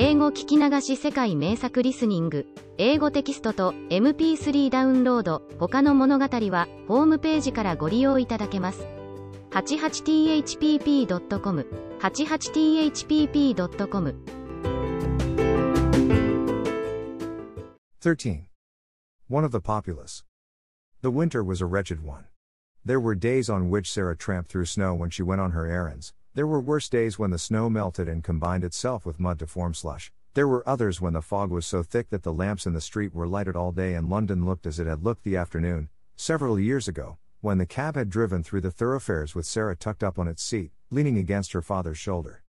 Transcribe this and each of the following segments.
英語聞き流し世界名作リスニング英語テキストと MP3 ダウンロード他の物語はホームページからご利用いただけます 88thpp.com 88thpp.com 13. One of the populace. The winter was a wretched one. There were days on which Sarah tramped through snow when she went on her errands, there were worse days when the snow melted and combined itself with mud to form slush. There were others when the fog was so thick that the lamps in the street were lighted all day and London looked as it had looked the afternoon, several years ago, when the cab had driven through the thoroughfares with Sara tucked up on its seat, leaning against her father's shoulder.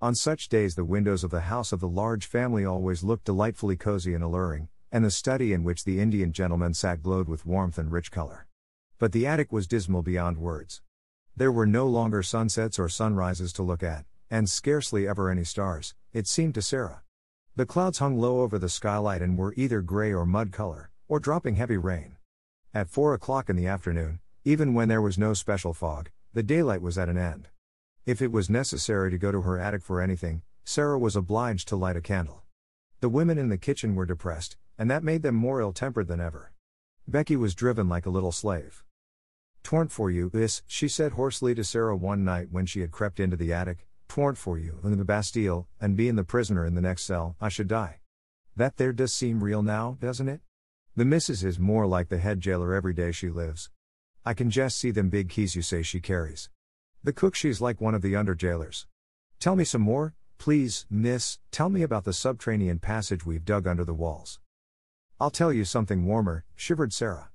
On such days, the windows of the house of the large family always looked delightfully cozy and alluring, and the study in which the Indian gentleman sat glowed with warmth and rich color. But the attic was dismal beyond words. There were no longer sunsets or sunrises to look at, and scarcely ever any stars, it seemed to Sara. The clouds hung low over the skylight and were either gray or mud color, or dropping heavy rain. At four o'clock in the afternoon, even when there was no special fog, the daylight was at an end. If it was necessary to go to her attic for anything, Sara was obliged to light a candle. The women in the kitchen were depressed, and that made them more ill tempered than ever. Becky was driven like a little slave. Twarn't for you, this, she said hoarsely to Sara one night when she had crept into the attic, twarn't for you, in the Bastille, and being the prisoner in the next cell, I should die. That there does seem real now, doesn't it? The missus is more like the head jailer every day she lives. I can just see them big keys you say she carries. The cook she's like one of the under jailers. Tell me some more, please, miss, tell me about the subterranean passage we've dug under the walls. I'll tell you something warmer, shivered Sara.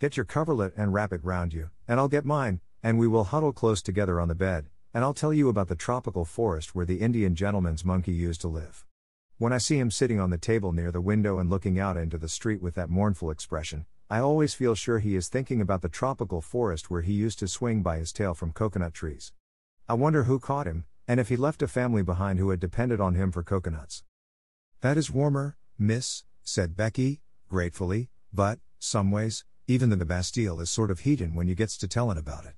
Get your coverlet and wrap it round you, and I'll get mine, and we will huddle close together on the bed, and I'll tell you about the tropical forest where the Indian gentleman's monkey used to live. When I see him sitting on the table near the window and looking out into the street with that mournful expression, I always feel sure he is thinking about the tropical forest where he used to swing by his tail from coconut trees. I wonder who caught him, and if he left a family behind who had depended on him for coconuts. That is warmer, miss, said Becky, gratefully, but, some ways, even the Bastille is sort of heatin' when you gets to tellin' about it.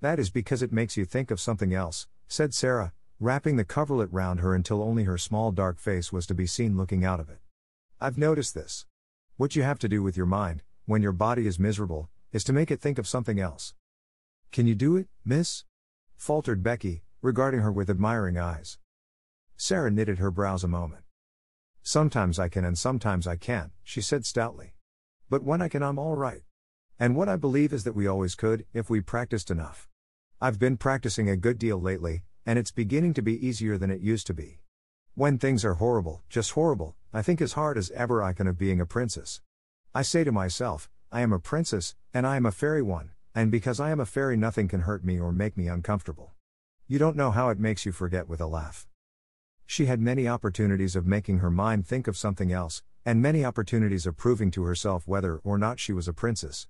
That is because it makes you think of something else, said Sara, wrapping the coverlet round her until only her small dark face was to be seen looking out of it. I've noticed this. What you have to do with your mind, when your body is miserable, is to make it think of something else. Can you do it, miss? faltered Becky, regarding her with admiring eyes. Sara knitted her brows a moment. Sometimes I can and sometimes I can't, she said stoutly. But when I can, I'm all right. And what I believe is that we always could, if we practiced enough. I've been practicing a good deal lately, and it's beginning to be easier than it used to be. When things are horrible, just horrible, I think as hard as ever I can of being a princess. I say to myself, I am a princess, and I am a fairy one, and because I am a fairy, nothing can hurt me or make me uncomfortable. You don't know how it makes you forget with a laugh. She had many opportunities of making her mind think of something else, and many opportunities of proving to herself whether or not she was a princess.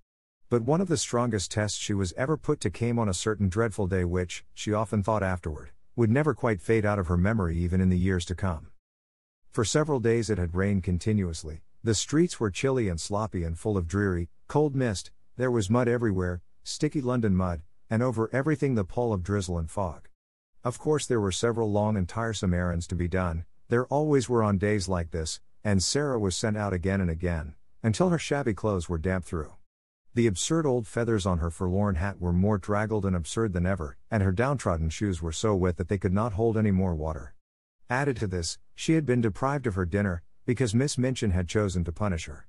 But one of the strongest tests she was ever put to came on a certain dreadful day which, she often thought afterward, would never quite fade out of her memory even in the years to come. For several days it had rained continuously, the streets were chilly and sloppy and full of dreary, cold mist, there was mud everywhere, sticky London mud, and over everything the pall of drizzle and fog. Of course, there were several long and tiresome errands to be done, there always were on days like this, and Sara was sent out again and again, until her shabby clothes were damp through. The absurd old feathers on her forlorn hat were more draggled and absurd than ever, and her downtrodden shoes were so wet that they could not hold any more water. Added to this, she had been deprived of her dinner, because Miss Minchin had chosen to punish her.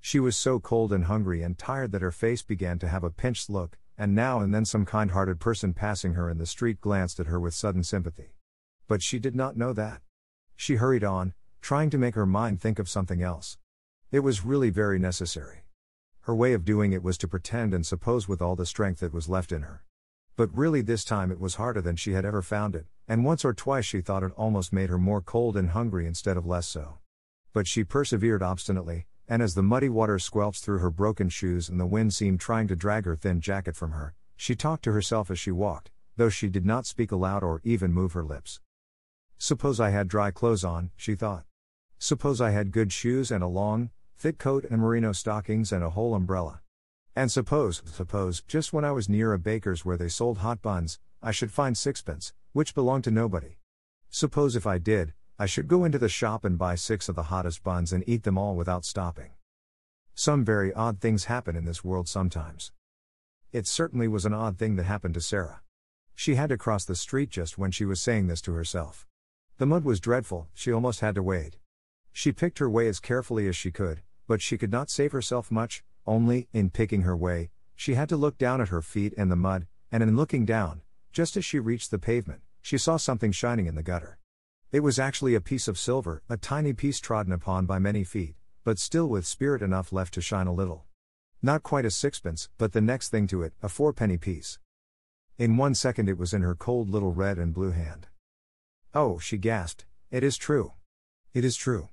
She was so cold and hungry and tired that her face began to have a pinched look, and now and then some kind hearted person passing her in the street glanced at her with sudden sympathy. But she did not know that. She hurried on, trying to make her mind think of something else. It was really very necessary. Her way of doing it was to pretend and suppose with all the strength that was left in her. But really, this time it was harder than she had ever found it, and once or twice she thought it almost made her more cold and hungry instead of less so. But she persevered obstinately, and as the muddy water squelched through her broken shoes and the wind seemed trying to drag her thin jacket from her, she talked to herself as she walked, though she did not speak aloud or even move her lips. Suppose I had dry clothes on, she thought. Suppose I had good shoes and a long, thick coat and merino stockings and a whole umbrella. And suppose, suppose, just when I was near a baker's where they sold hot buns, I should find sixpence, which belonged to nobody. Suppose if I did, I should go into the shop and buy six of the hottest buns and eat them all without stopping. Some very odd things happen in this world sometimes. It certainly was an odd thing that happened to Sara. She had to cross the street just when she was saying this to herself. The mud was dreadful, she almost had to wade. She picked her way as carefully as she could, but she could not save herself much, only, in picking her way, she had to look down at her feet and the mud, and in looking down, just as she reached the pavement, she saw something shining in the gutter. It was actually a piece of silver, a tiny piece trodden upon by many feet, but still with spirit enough left to shine a little. Not quite a sixpence, but the next thing to it, a fourpenny piece. In one second it was in her cold little red and blue hand. Oh, she gasped, it is true. It is true.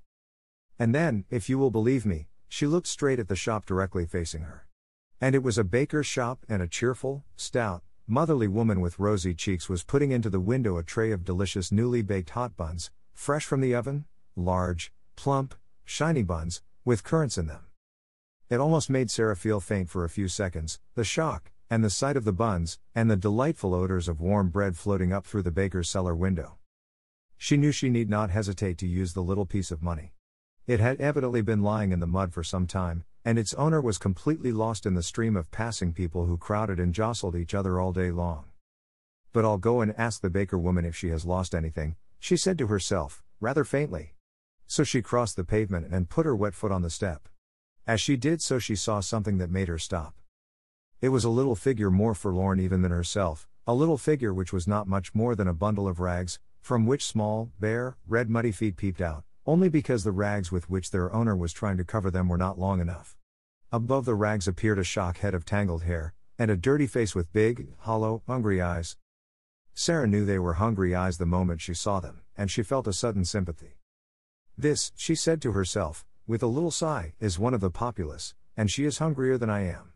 And then, if you will believe me, she looked straight at the shop directly facing her. And it was a baker's shop, and a cheerful, stout, motherly woman with rosy cheeks was putting into the window a tray of delicious newly baked hot buns, fresh from the oven, large, plump, shiny buns, with currants in them. It almost made Sara feel faint for a few seconds, the shock, and the sight of the buns, and the delightful odors of warm bread floating up through the baker's cellar window. She knew she need not hesitate to use the little piece of money. It had evidently been lying in the mud for some time, and its owner was completely lost in the stream of passing people who crowded and jostled each other all day long. But I'll go and ask the baker woman if she has lost anything, she said to herself, rather faintly. So she crossed the pavement and put her wet foot on the step. As she did so, she saw something that made her stop. It was a little figure more forlorn even than herself, a little figure which was not much more than a bundle of rags, from which small, bare, red muddy feet peeped out, only because the rags with which their owner was trying to cover them were not long enough. Above the rags appeared a shock head of tangled hair, and a dirty face with big, hollow, hungry eyes. Sara knew they were hungry eyes the moment she saw them, and she felt a sudden sympathy. This, she said to herself, with a little sigh, is one of the populace, and she is hungrier than I am.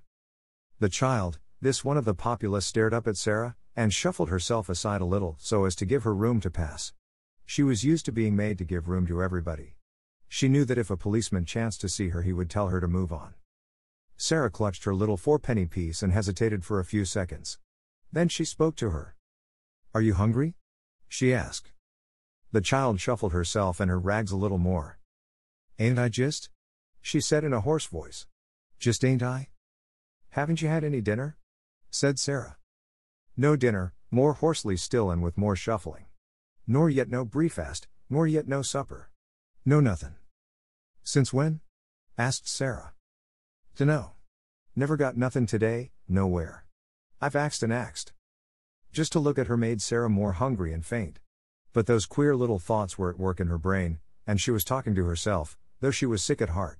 The child, this one of the populace, stared up at Sara, and shuffled herself aside a little so as to give her room to pass. She was used to being made to give room to everybody. She knew that if a policeman chanced to see her, he would tell her to move on. Sara clutched her little fourpenny piece and hesitated for a few seconds. Then she spoke to her. Are you hungry? she asked. The child shuffled herself and her rags a little more. Ain't I just? She said in a hoarse voice. Just ain't I? Haven't you had any dinner? said Sara. No dinner, more hoarsely still and with more shuffling. Nor yet no briefast, nor yet no supper. No nothin'. Since when? asked Sara. Dunno. Never got nothin' today, nowhere. I've axed and axed. Just to look at her made Sara more hungry and faint. But those queer little thoughts were at work in her brain, and she was talking to herself, though she was sick at heart.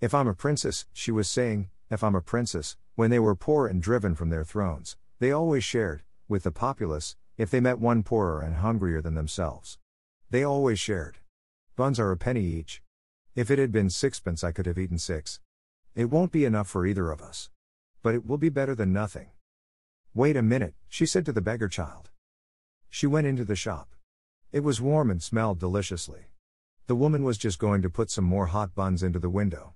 If I'm a princess, she was saying, if I'm a princess, when they were poor and driven from their thrones, they always shared, with the populace, if they met one poorer and hungrier than themselves. They always shared. Buns are a penny each. If it had been sixpence, I could have eaten six. It won't be enough for either of us. But it will be better than nothing. Wait a minute, she said to the beggar child. She went into the shop. It was warm and smelled deliciously. The woman was just going to put some more hot buns into the window.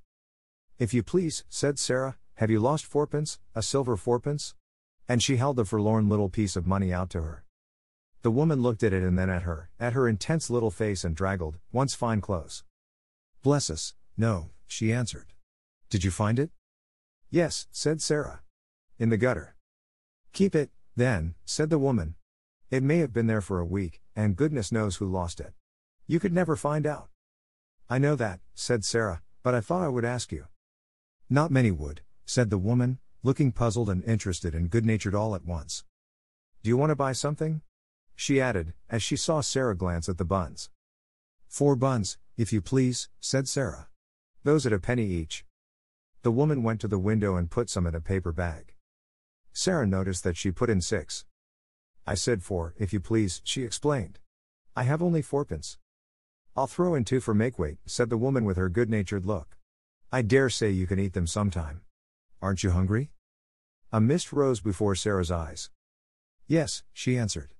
If you please, said Sara, have you lost fourpence, a silver fourpence? And she held the forlorn little piece of money out to her. The woman looked at it and then at her, at her intense little face and draggled, once fine clothes. Bless us, no, she answered. Did you find it? Yes, said Sara. In the gutter. Keep it, then, said the woman. It may have been there for a week, and goodness knows who lost it. You could never find out. I know that, said Sara, but I thought I would ask you. Not many would, said the woman, looking puzzled and interested and good natured all at once. Do you want to buy something? She added, as she saw Sara glance at the buns. Four buns, if you please, said Sara. Those at a penny each. The woman went to the window and put some in a paper bag. Sara noticed that she put in six. I said four, if you please, she explained. I have only fourpence. I'll throw in two for make weight, said the woman with her good natured look. I dare say you can eat them sometime. Aren't you hungry? A mist rose before Sara's eyes. Yes, she answered.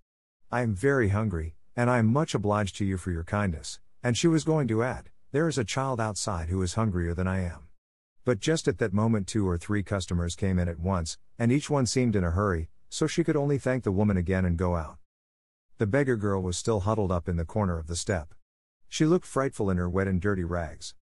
I am very hungry, and I am much obliged to you for your kindness. And she was going to add, There is a child outside who is hungrier than I am. But just at that moment, two or three customers came in at once, and each one seemed in a hurry, so she could only thank the woman again and go out. The beggar girl was still huddled up in the corner of the step. She looked frightful in her wet and dirty rags.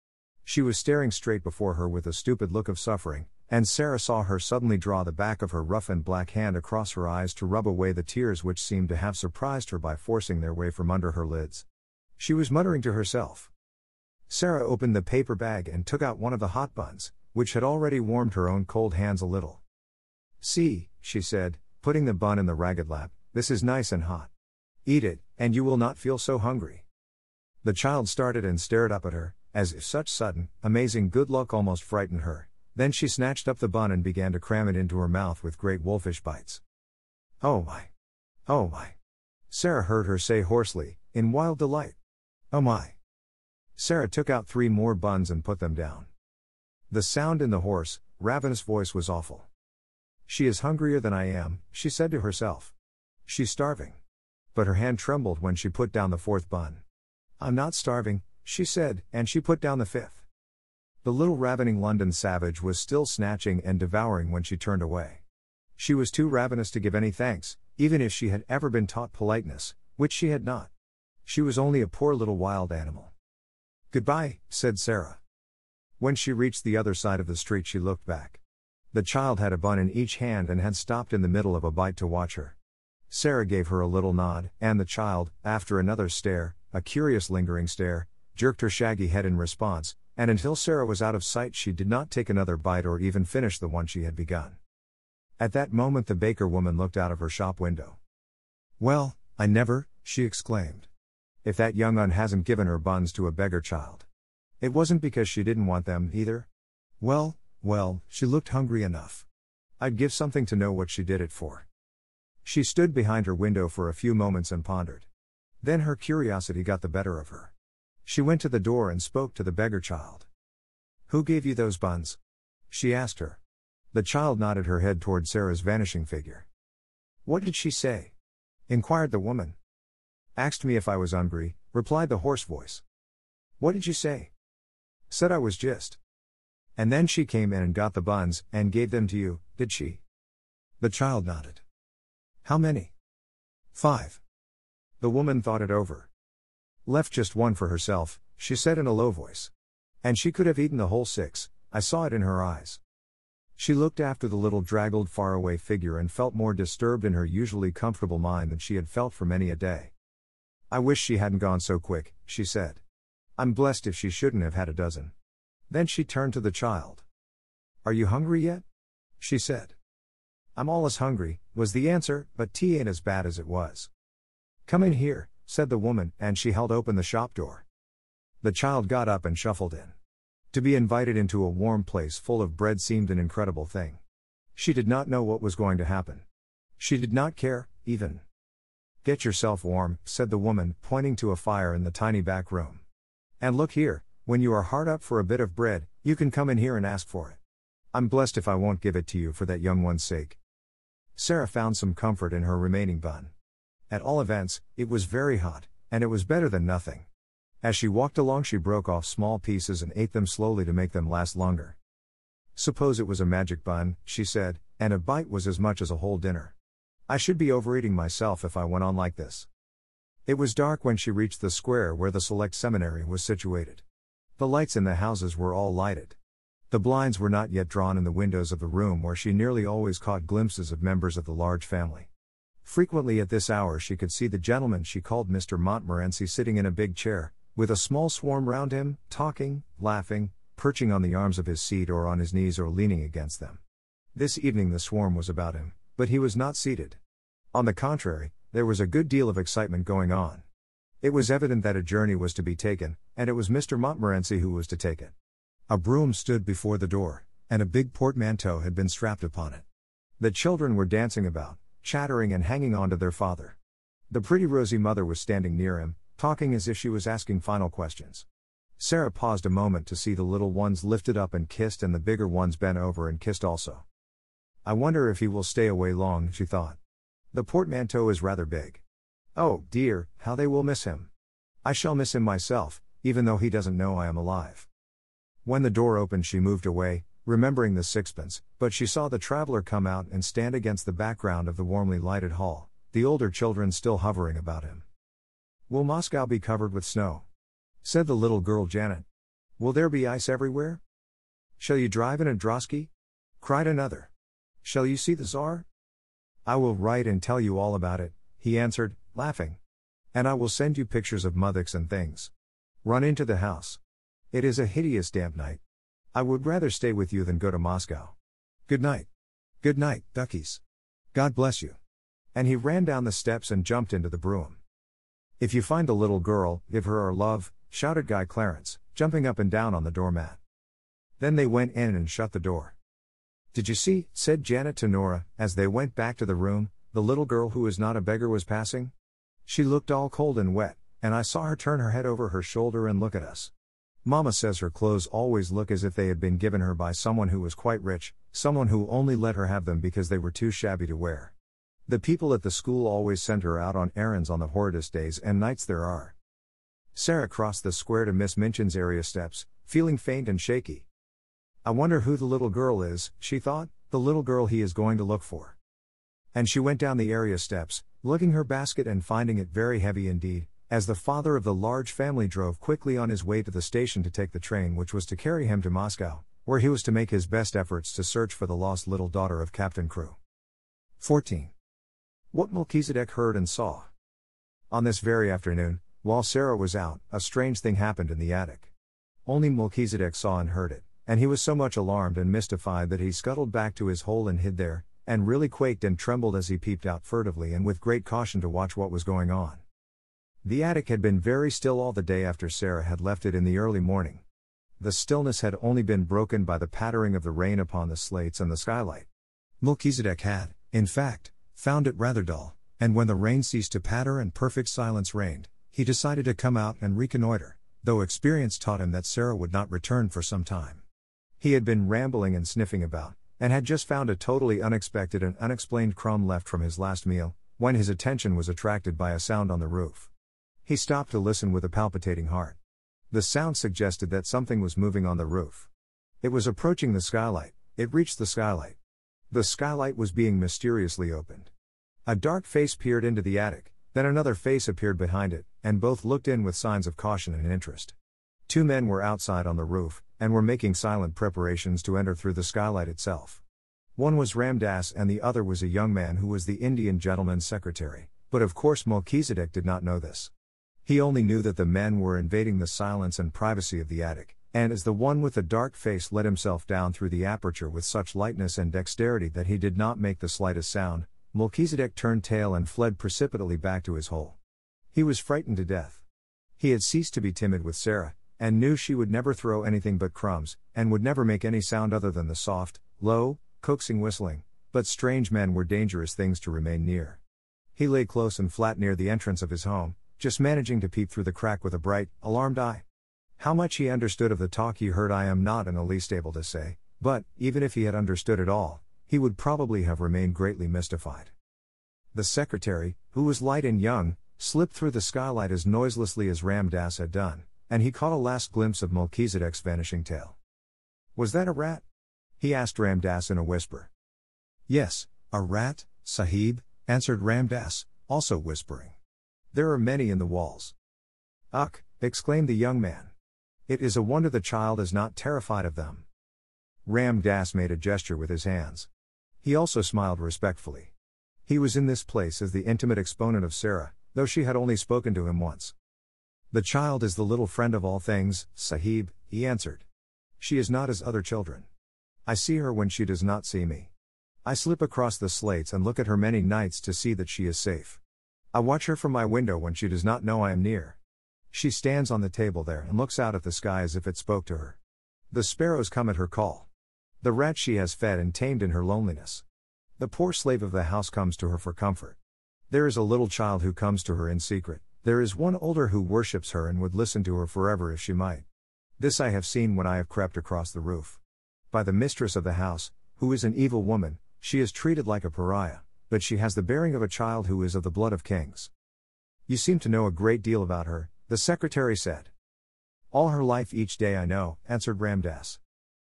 She was staring straight before her with a stupid look of suffering, and Sara saw her suddenly draw the back of her rough and black hand across her eyes to rub away the tears which seemed to have surprised her by forcing their way from under her lids. She was muttering to herself. Sara opened the paper bag and took out one of the hot buns, which had already warmed her own cold hands a little. See, she said, putting the bun in the ragged lap, this is nice and hot. Eat it, and you will not feel so hungry. The child started and stared up at her, as if such sudden, amazing good luck almost frightened her. Then she snatched up the bun and began to cram it into her mouth with great wolfish bites. Oh my! Oh my! Sara heard her say hoarsely, in wild delight. Oh my! Sara took out three more buns and put them down. The sound in the hoarse, ravenous voice was awful. She is hungrier than I am, she said to herself. She's starving. But her hand trembled when she put down the fourth bun. I'm not starving, she said, and she put down the fifth. The little ravening London savage was still snatching and devouring when she turned away. She was too ravenous to give any thanks, even if she had ever been taught politeness, which she had not. She was only a poor little wild animal. Goodbye, said Sara. When she reached the other side of the street, she looked back. The child had a bun in each hand and had stopped in the middle of a bite to watch her. Sara gave her a little nod, and the child, after another stare, a curious lingering stare, jerked her shaggy head in response, and until Sara was out of sight, she did not take another bite or even finish the one she had begun. At that moment, the baker woman looked out of her shop window. Well, I never, she exclaimed. If that young un hasn't given her buns to a beggar child. It wasn't because she didn't want them, either. Well, well, she looked hungry enough. I'd give something to know what she did it for. She stood behind her window for a few moments and pondered. Then her curiosity got the better of her. She went to the door and spoke to the beggar child. Who gave you those buns? She asked her. The child nodded her head toward Sara's vanishing figure. What did she say? inquired the woman. Asked me if I was hungry, replied the hoarse voice. What did you say? Said I was just. And then she came in and got the buns, and gave them to you, did she? The child nodded. How many? Five. The woman thought it over. Left just one for herself, she said in a low voice. And she could have eaten the whole six, I saw it in her eyes. She looked after the little draggled faraway figure and felt more disturbed in her usually comfortable mind than she had felt for many a day. I wish she hadn't gone so quick, she said. I'm blessed if she shouldn't have had a dozen. Then she turned to the child. Are you hungry yet? She said. I'm allus hungry, was the answer, but tea ain't as bad as it was. Come in here, said the woman, and she held open the shop door. The child got up and shuffled in. To be invited into a warm place full of bread seemed an incredible thing. She did not know what was going to happen. She did not care, even. Get yourself warm, said the woman, pointing to a fire in the tiny back room. And look here, when you are hard up for a bit of bread, you can come in here and ask for it. I'm blessed if I won't give it to you for that young one's sake. Sara found some comfort in her remaining bun. At all events, it was very hot, and it was better than nothing. As she walked along, she broke off small pieces and ate them slowly to make them last longer. Suppose it was a magic bun, she said, and a bite was as much as a whole dinner. I should be overeating myself if I went on like this. It was dark when she reached the square where the select seminary was situated. The lights in the houses were all lighted. The blinds were not yet drawn in the windows of the room where she nearly always caught glimpses of members of the large family. Frequently at this hour she could see the gentleman she called Mr. Montmorency sitting in a big chair, with a small swarm round him, talking, laughing, perching on the arms of his seat or on his knees or leaning against them. This evening the swarm was about him, but he was not seated. On the contrary, there was a good deal of excitement going on. It was evident that a journey was to be taken, and it was Mr. Montmorency who was to take it. A brougham stood before the door, and a big portmanteau had been strapped upon it. The children were dancing about, chattering and hanging on to their father. The pretty rosy mother was standing near him, talking as if she was asking final questions. Sara paused a moment to see the little ones lifted up and kissed and the bigger ones bent over and kissed also. I wonder if he will stay away long, she thought. The portmanteau is rather big. Oh, dear, how they will miss him. I shall miss him myself, even though he doesn't know I am alive. When the door opened, she moved away, remembering the sixpence, but she saw the traveler come out and stand against the background of the warmly lighted hall, the older children still hovering about him. Will Moscow be covered with snow? Said the little girl Janet. Will there be ice everywhere? Shall you drive in a drosky? Cried another. Shall you see the Tsar? I will write and tell you all about it, he answered, laughing. And I will send you pictures of moujiks and things. Run into the house. It is a hideous damp night. I would rather stay with you than go to Moscow. Good night. Good night, duckies. God bless you. And he ran down the steps and jumped into the brougham. If you find the little girl, give her our love, shouted Guy Clarence, jumping up and down on the doormat. Then they went in and shut the door. Did you see, said Janet to Nora, as they went back to the room, the little girl who is not a beggar was passing? She looked all cold and wet, and I saw her turn her head over her shoulder and look at us. Mama says her clothes always look as if they had been given her by someone who was quite rich, someone who only let her have them because they were too shabby to wear. The people at the school always send her out on errands on the horridest days and nights there are. Sara crossed the square to Miss Minchin's area steps, feeling faint and shaky. I wonder who the little girl is, she thought, the little girl he is going to look for. And she went down the area steps, looking her basket and finding it very heavy indeed, as the father of the large family drove quickly on his way to the station to take the train which was to carry him to Moscow, where he was to make his best efforts to search for the lost little daughter of Captain Crewe. 14. What Melchisedec heard and saw. On this very afternoon, while Sara was out, a strange thing happened in the attic. Only Melchisedec saw and heard it, and he was so much alarmed and mystified that he scuttled back to his hole and hid there, and really quaked and trembled as he peeped out furtively and with great caution to watch what was going on. The attic had been very still all the day after Sara had left it in the early morning. The stillness had only been broken by the pattering of the rain upon the slates and the skylight. Melchisedec had, in fact, found it rather dull, and when the rain ceased to patter and perfect silence reigned, he decided to come out and reconnoiter, though experience taught him that Sarah would not return for some time. He had been rambling and sniffing about, and had just found a totally unexpected and unexplained crumb left from his last meal, when his attention was attracted by a sound on the roof. He stopped to listen with a palpitating heart. The sound suggested that something was moving on the roof. It was approaching the skylight, it reached the skylight. The skylight was being mysteriously opened. A dark face peered into the attic, then another face appeared behind it, and both looked in with signs of caution and interest. Two men were outside on the roof, and were making silent preparations to enter through the skylight itself. One was Ram Dass and the other was a young man who was the Indian gentleman's secretary, but of course Melchisedec did not know this. He only knew that the men were invading the silence and privacy of the attic, and as the one with the dark face let himself down through the aperture with such lightness and dexterity that he did not make the slightest sound, Melchisedec turned tail and fled precipitately back to his hole. He was frightened to death. He had ceased to be timid with Sara, and knew she would never throw anything but crumbs, and would never make any sound other than the soft, low, coaxing whistling, but strange men were dangerous things to remain near. He lay close and flat near the entrance of his home, just managing to peep through the crack with a bright, alarmed eye. How much he understood of the talk he heard I am not in the least able to say, but, even if he had understood it all, he would probably have remained greatly mystified. The secretary, who was light and young, slipped through the skylight as noiselessly as Ram Dass had done, and he caught a last glimpse of Melchisedec's vanishing tail. Was that a rat? he asked Ram Dass in a whisper. Yes, a rat, Sahib, answered Ram Dass, also whispering. There are many in the walls. Ugh! exclaimed the young man. It is a wonder the child is not terrified of them. Ram Dass made a gesture with his hands. He also smiled respectfully. He was in this place as the intimate exponent of Sara, though she had only spoken to him once. The child is the little friend of all things, Sahib, he answered. She is not as other children. I see her when she does not see me. I slip across the slates and look at her many nights to see that she is safe. I watch her from my window when she does not know I am near. She stands on the table there and looks out at the sky as if it spoke to her. The sparrows come at her call. The rat she has fed and tamed in her loneliness. The poor slave of the house comes to her for comfort. There is a little child who comes to her in secret, there is one older who worships her and would listen to her forever if she might. This I have seen when I have crept across the roof. By the mistress of the house, who is an evil woman, she is treated like a pariah, but she has the bearing of a child who is of the blood of kings. You seem to know a great deal about her, the secretary said. All her life each day I know, answered Ram Dass.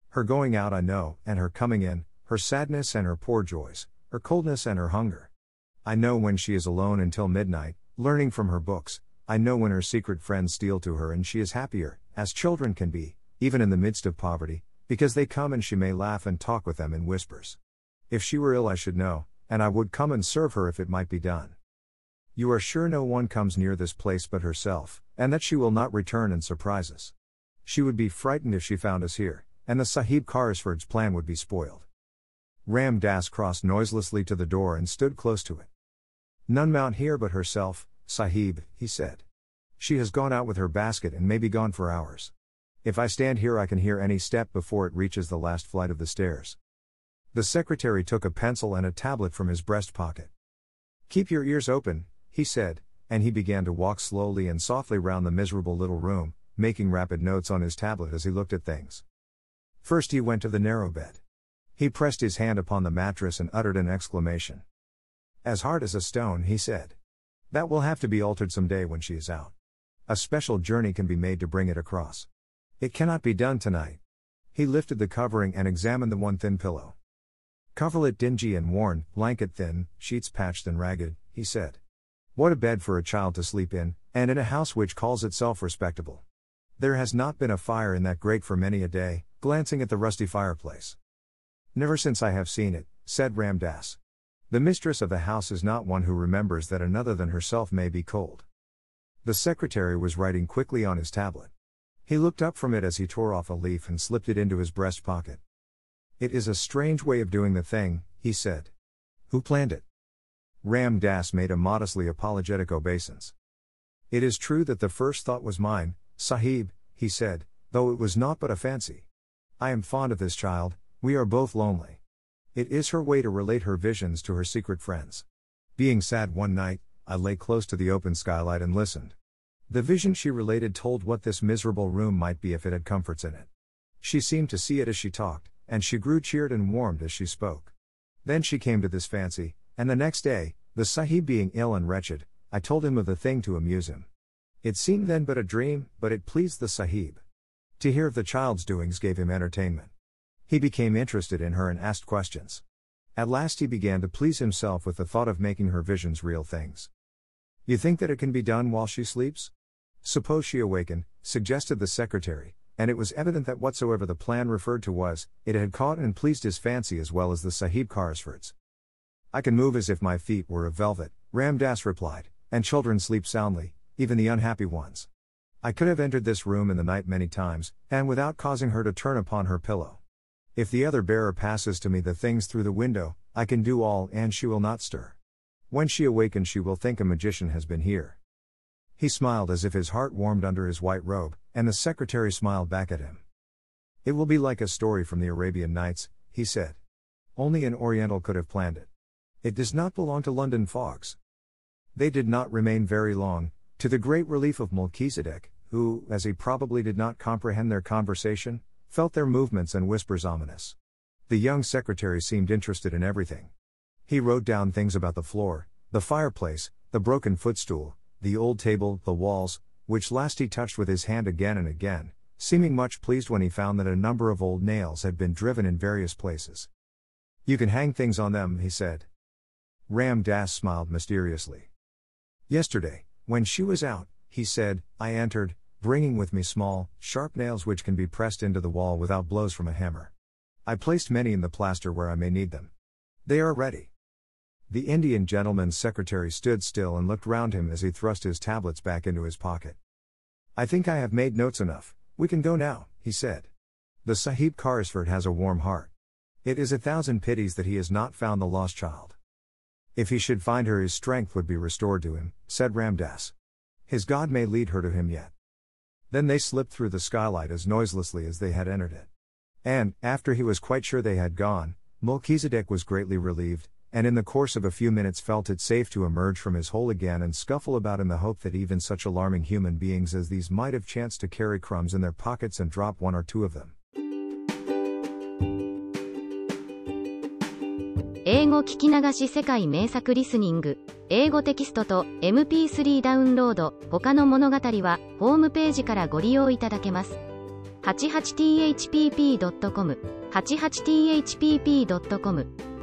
Her going out I know, and her coming in, her sadness and her poor joys, her coldness and her hunger. I know when she is alone until midnight, learning from her books, I know when her secret friends steal to her and she is happier, as children can be, even in the midst of poverty, because they come and she may laugh and talk with them in whispers. If she were ill, I should know, and I would come and serve her if it might be done. You are sure no one comes near this place but herself, and that she will not return and surprise us. She would be frightened if she found us here, and the Sahib Carrisford's plan would be spoiled. Ram Dass crossed noiselessly to the door and stood close to it. None mount here but herself, Sahib, he said. She has gone out with her basket and may be gone for hours. If I stand here, I can hear any step before it reaches the last flight of the stairs. The secretary took a pencil and a tablet from his breast pocket. Keep your ears open, he said, and he began to walk slowly and softly round the miserable little room, making rapid notes on his tablet as he looked at things. First, he went to the narrow bed. He pressed his hand upon the mattress and uttered an exclamation. As hard as a stone, he said. That will have to be altered some day when she is out. A special journey can be made to bring it across. It cannot be done tonight. He lifted the covering and examined the one thin pillow. Coverlet dingy and worn, blanket thin, sheets patched and ragged, he said. What a bed for a child to sleep in, and in a house which calls itself respectable. There has not been a fire in that grate for many a day, glancing at the rusty fireplace. Never since I have seen it, said Ram Dass. The mistress of the house is not one who remembers that another than herself may be cold. The secretary was writing quickly on his tablet. He looked up from it as he tore off a leaf and slipped it into his breast pocket. It is a strange way of doing the thing, he said. Who planned it? Ram Dass made a modestly apologetic obeisance. It is true that the first thought was mine, Sahib, he said, though it was naught but a fancy. I am fond of this child, we are both lonely. It is her way to relate her visions to her secret friends. Being sad one night, I lay close to the open skylight and listened. The vision she related told what this miserable room might be if it had comforts in it. She seemed to see it as she talked, and she grew cheered and warmed as she spoke. Then she came to this fancy, and the next day, the Sahib being ill and wretched, I told him of the thing to amuse him. It seemed then but a dream, but it pleased the Sahib. To hear of the child's doings gave him entertainment. He became interested in her and asked questions. At last he began to please himself with the thought of making her visions real things. You think that it can be done while she sleeps? Suppose she awaken, suggested the secretary, and it was evident that whatsoever the plan referred to was, it had caught and pleased his fancy as well as the Sahib Carrisford's. I can move as if my feet were of velvet, Ram Dass replied, and children sleep soundly, even the unhappy ones. I could have entered this room in the night many times, and without causing her to turn upon her pillow. If the other bearer passes to me the things through the window, I can do all and she will not stir. When she awakens, she will think a magician has been here. He smiled as if his heart warmed under his white robe, and the secretary smiled back at him. It will be like a story from the Arabian Nights, he said. Only an Oriental could have planned it. It does not belong to London fogs. They did not remain very long, to the great relief of Melchisedec, who, as he probably did not comprehend their conversation, felt their movements and whispers ominous. The young secretary seemed interested in everything. He wrote down things about the floor, the fireplace, the broken footstool, the old table, the walls, which last he touched with his hand again and again, seeming much pleased when he found that a number of old nails had been driven in various places. You can hang things on them, he said. Ram Dass smiled mysteriously. Yesterday, when she was out, he said, I entered, bringing with me small, sharp nails which can be pressed into the wall without blows from a hammer. I placed many in the plaster where I may need them. They are ready. The Indian gentleman's secretary stood still and looked round him as he thrust his tablets back into his pocket. I think I have made notes enough, we can go now, he said. The Sahib Carrisford has a warm heart. It is a thousand pities that he has not found the lost child. If he should find her, his strength would be restored to him, said Ram Dass. His God may lead her to him yet. Then they slipped through the skylight as noiselessly as they had entered it. And, after he was quite sure they had gone, Melchisedec was greatly relieved, and in the course of a few minutes felt it safe to emerge from his hole again and scuffle about in the hope that even such alarming human beings as these might have chanced to carry crumbs in their pockets and drop one or two of them. 英語聞き流し世界名作リスニング英語テキストと MP3 ダウンロード他の物語はホームページからご利用いただけます 88thpp.com 88thpp.com